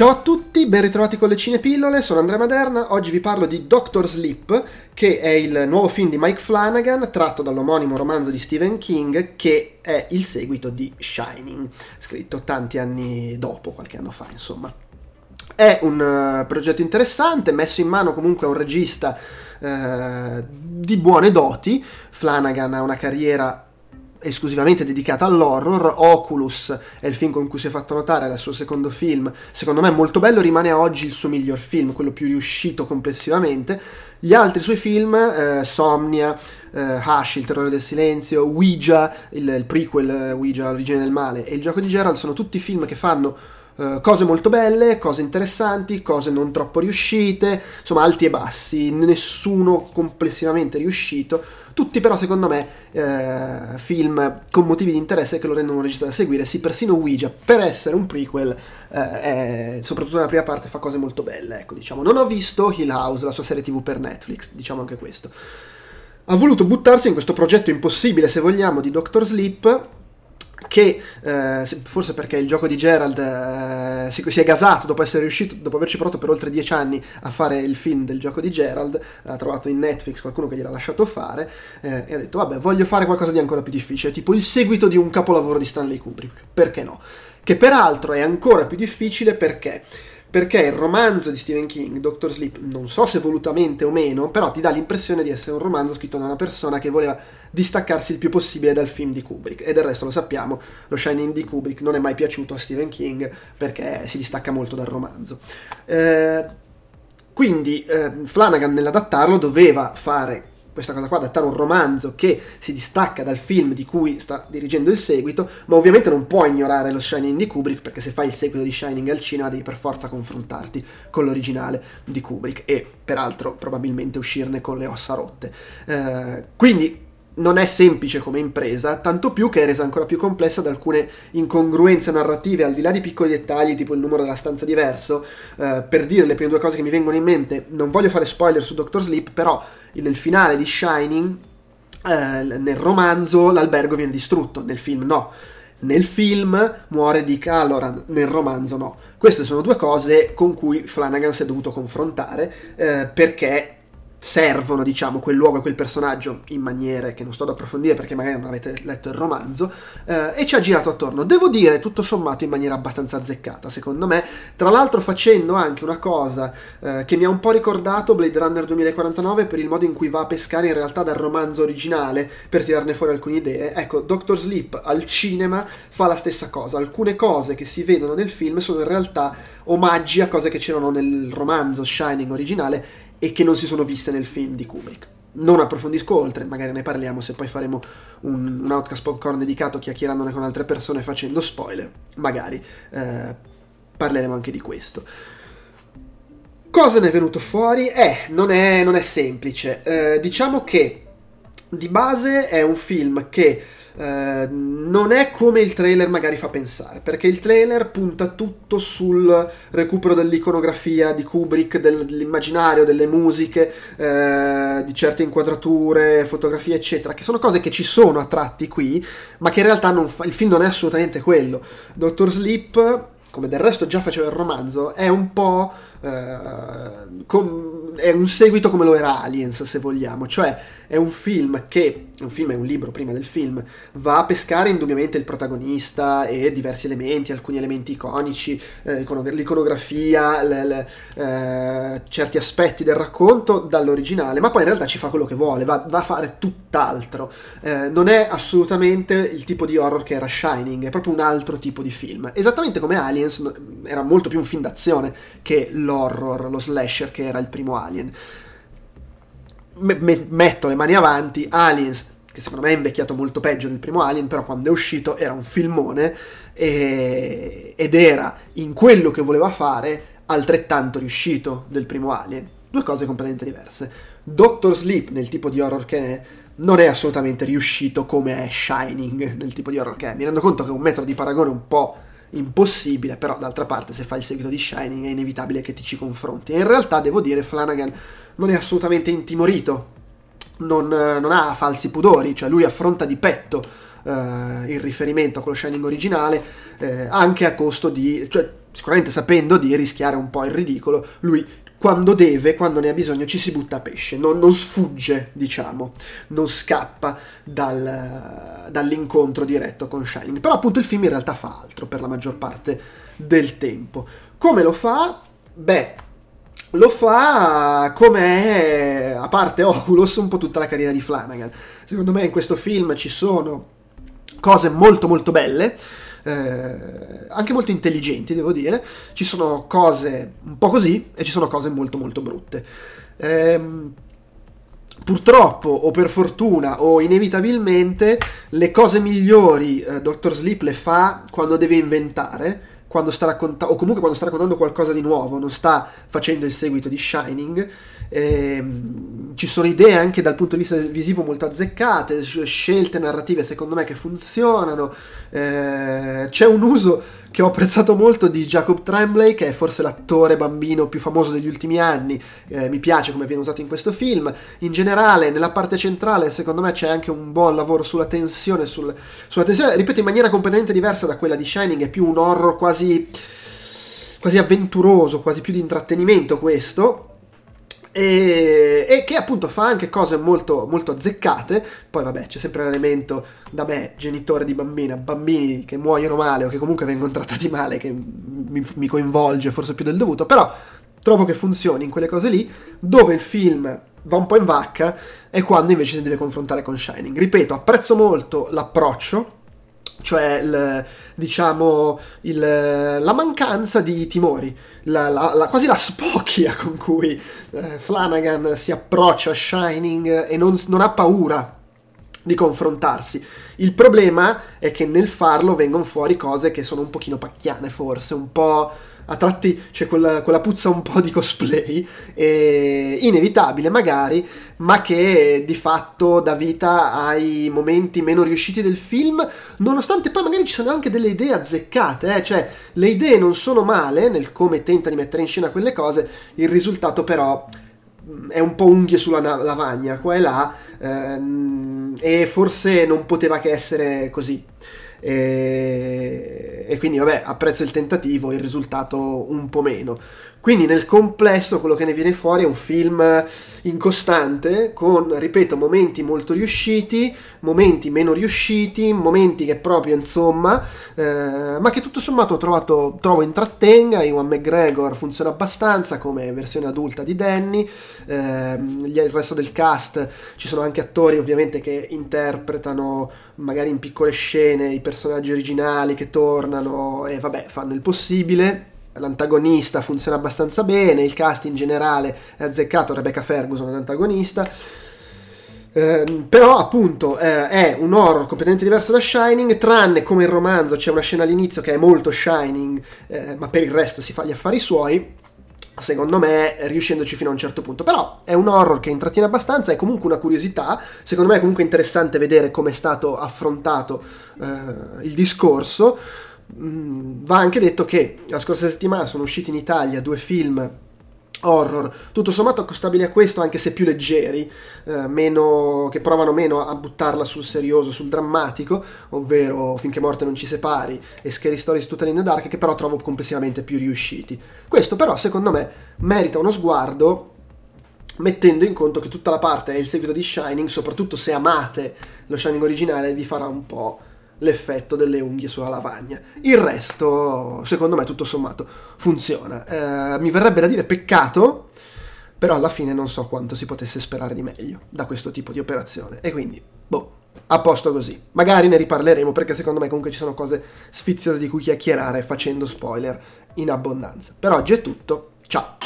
Ciao a tutti, ben ritrovati con le Cinepillole, sono Andrea Maderna, oggi vi parlo di Doctor Sleep, che è il nuovo film di Mike Flanagan, tratto dall'omonimo romanzo di Stephen King, che è il seguito di Shining, scritto tanti anni dopo, qualche anno fa, insomma. È un uh, progetto interessante, messo in mano comunque a un regista uh, di buone doti, Flanagan ha una carriera esclusivamente dedicata all'horror. Oculus è il film con cui si è fatto notare, è il suo secondo film. Secondo me molto bello, rimane oggi il suo miglior film, quello più riuscito complessivamente. Gli altri suoi film, eh, Somnia, eh, Hush, Il terrore del silenzio, Ouija, il, il prequel eh, Ouija, l'origine del male e il gioco di Gerald sono tutti film che fanno Uh, cose molto belle, cose interessanti, cose non troppo riuscite, insomma alti e bassi, nessuno complessivamente riuscito, tutti però secondo me eh, film con motivi di interesse che lo rendono un regista da seguire, sì persino Ouija per essere un prequel, eh, è, soprattutto nella prima parte fa cose molto belle, ecco diciamo. Non ho visto Hill House, la sua serie tv per Netflix, diciamo anche questo. Ha voluto buttarsi in questo progetto impossibile, se vogliamo, di Doctor Sleep, che eh, forse perché il gioco di Gerald eh, si, si, è gasato dopo essere riuscito, dopo averci provato per oltre dieci anni a fare il film del gioco di Gerald, ha trovato in Netflix qualcuno che gliel'ha lasciato fare eh, e ha detto vabbè voglio fare qualcosa di ancora più difficile, tipo il seguito di un capolavoro di Stanley Kubrick, perché no? Che peraltro è ancora più difficile perché perché il romanzo di Stephen King, Doctor Sleep, non so se volutamente o meno, però ti dà l'impressione di essere un romanzo scritto da una persona che voleva distaccarsi il più possibile dal film di Kubrick e del resto lo sappiamo, lo Shining di Kubrick non è mai piaciuto a Stephen King perché si distacca molto dal romanzo. Eh, quindi eh, Flanagan nell'adattarlo doveva fare questa cosa qua, adattare un romanzo che si distacca dal film di cui sta dirigendo il seguito, ma ovviamente non può ignorare lo Shining di Kubrick, perché se fai il seguito di Shining al cinema devi per forza confrontarti con l'originale di Kubrick e peraltro probabilmente uscirne con le ossa rotte. Eh, quindi non è semplice come impresa, tanto più che è resa ancora più complessa da alcune incongruenze narrative, al di là di piccoli dettagli, tipo il numero della stanza diverso. Eh, per dire le prime due cose che mi vengono in mente, non voglio fare spoiler su Doctor Sleep, però nel finale di Shining, eh, nel romanzo, l'albergo viene distrutto, nel film no. Nel film muore Dick Halloran, nel romanzo no. Queste sono due cose con cui Flanagan si è dovuto confrontare eh, perché servono, diciamo, quel luogo e quel personaggio in maniere che non sto ad approfondire perché magari non avete letto il romanzo, eh, e ci ha girato attorno. Devo dire, tutto sommato, in maniera abbastanza azzeccata, secondo me. Tra l'altro facendo anche una cosa eh, che mi ha un po' ricordato Blade Runner 2049 per il modo in cui va a pescare in realtà dal romanzo originale per tirarne fuori alcune idee. Ecco, Doctor Sleep al cinema fa la stessa cosa. Alcune cose che si vedono nel film sono in realtà omaggi a cose che c'erano nel romanzo Shining originale e che non si sono viste nel film di Kubrick. Non approfondisco oltre, magari ne parliamo se poi faremo un, un Outcast Popcorn dedicato chiacchierandone con altre persone facendo spoiler. Magari eh, parleremo anche di questo. Cosa ne è venuto fuori? Eh, non è, non è semplice. Eh, diciamo che di base è un film che eh, non è come il trailer magari fa pensare, perché il trailer punta tutto sul recupero dell'iconografia di Kubrick, dell'immaginario, delle musiche, eh, di certe inquadrature, fotografie, eccetera, che sono cose che ci sono a tratti qui, ma che in realtà fa, il film non è assolutamente quello. Doctor Sleep, come del resto già faceva il romanzo, è un po'... Eh, com- è un seguito come lo era Aliens, se vogliamo, cioè è un film che, un film è un libro prima del film, va a pescare indubbiamente il protagonista e diversi elementi, alcuni elementi iconici, eh, l'iconografia, le, le, eh, certi aspetti del racconto dall'originale, ma poi in realtà ci fa quello che vuole, va, va a fare tutt'altro. Eh, non è assolutamente il tipo di horror che era Shining, è proprio un altro tipo di film. Esattamente come Aliens era molto più un film d'azione che l'horror, lo slasher che era il primo Alien me- metto le mani avanti, Aliens, che secondo me è invecchiato molto peggio del primo Alien, però quando è uscito era un filmone e- ed era in quello che voleva fare altrettanto riuscito del primo Alien. Due cose completamente diverse. Doctor Sleep, nel tipo di horror che è, non è assolutamente riuscito come è Shining, nel tipo di horror che è. Mi rendo conto che un metro di paragone un po' impossibile, però d'altra parte se fai il seguito di Shining è inevitabile che ti ci confronti. E in realtà devo dire Flanagan non è assolutamente intimorito, non, non ha falsi pudori, cioè lui affronta di petto eh, il riferimento con lo Shining originale, eh, anche a costo di... Cioè, sicuramente sapendo di rischiare un po' il ridicolo, lui quando deve, quando ne ha bisogno, ci si butta a pesce, non, non sfugge, diciamo, non scappa dal, dall'incontro diretto con Shining. Però appunto il film in realtà fa altro per la maggior parte del tempo. Come lo fa? Beh, lo fa come a parte Oculus un po' tutta la carriera di Flanagan. Secondo me in questo film ci sono cose molto molto belle eh, anche molto intelligenti, devo dire. Ci sono cose un po' così e ci sono cose molto molto brutte. Eh, purtroppo o per fortuna o inevitabilmente le cose migliori eh, Dr. Sleep le fa quando deve inventare quando sta raccontando o comunque quando sta raccontando qualcosa di nuovo non sta facendo il seguito di Shining eh, ci sono idee anche dal punto di vista visivo molto azzeccate, scelte narrative secondo me che funzionano. Eh, c'è un uso che ho apprezzato molto di Jacob Tremblay, che è forse l'attore bambino più famoso degli ultimi anni. Eh, mi piace come viene usato in questo film. In generale, nella parte centrale, secondo me c'è anche un buon lavoro sulla tensione. Sul, sulla tensione, ripeto, in maniera completamente diversa da quella di Shining, è più un horror quasi quasi avventuroso, quasi più di intrattenimento questo. E, e, che appunto fa anche cose molto, molto azzeccate. Poi, vabbè, c'è sempre l'elemento da me, genitore di bambina, bambini che muoiono male o che comunque vengono trattati male, che mi, mi coinvolge forse più del dovuto. Però trovo che funzioni in quelle cose lì, dove il film va un po' in vacca è quando invece si deve confrontare con Shining. Ripeto, apprezzo molto l'approccio cioè il, diciamo il, la mancanza di timori, la, la, la, quasi la spocchia con cui eh, Flanagan si approccia a Shining e non, non, ha paura di confrontarsi. Il problema è che nel farlo vengono fuori cose che sono un pochino pacchiane forse, un po' a tratti c'è quella, quella puzza un po' di cosplay, inevitabile magari, ma che di fatto dà vita ai momenti meno riusciti del film, nonostante poi magari ci sono anche delle idee azzeccate, eh? cioè le idee non sono male nel come tenta di mettere in scena quelle cose, il risultato però mm, è un po' unghie sulla lavagna qua e là ehm, e forse non poteva che essere così e, e quindi vabbè apprezzo il tentativo, il risultato un po' meno. Quindi nel complesso quello che ne viene fuori è un film incostante con, ripeto, momenti molto riusciti, momenti meno riusciti, momenti che proprio insomma, eh, ma che tutto sommato trovato, trovo intrattenga, Iwan McGregor funziona abbastanza come versione adulta di Danny, eh, il resto del cast ci sono anche attori ovviamente che interpretano magari in piccole scene i personaggi originali che tornano e vabbè fanno il possibile l'antagonista funziona abbastanza bene, il cast in generale è azzeccato, Rebecca Ferguson è l'antagonista. Eh, però appunto eh, è un horror completamente diverso da Shining, tranne come il romanzo c'è una scena all'inizio che è molto Shining, eh, ma per il resto si fa gli affari suoi. Secondo me, riuscendoci fino a un certo punto. Però è un horror che intrattiene abbastanza, è comunque una curiosità. Secondo me è comunque interessante vedere come è stato affrontato eh, il discorso. Mm, va anche detto che la scorsa settimana sono usciti in Italia due film horror, tutto sommato accostabili a questo, anche se più leggeri, eh, meno, che provano meno a buttarla sul serioso, sul drammatico, ovvero Finché morte non ci separi e Scary Stories Totally in the Dark, che però trovo complessivamente più riusciti. Questo però, secondo me, merita uno sguardo mettendo in conto che tutta la parte è il seguito di Shining, soprattutto se amate lo Shining originale, vi farà un po' l'effetto delle unghie sulla lavagna. Il resto, secondo me, tutto sommato, funziona. Eh, mi verrebbe da dire peccato, però alla fine non so quanto si potesse sperare di meglio da questo tipo di operazione. E quindi, boh, a posto così. Magari ne riparleremo perché secondo me comunque ci sono cose sfiziose di cui chiacchierare facendo spoiler in abbondanza. Per oggi è tutto, ciao!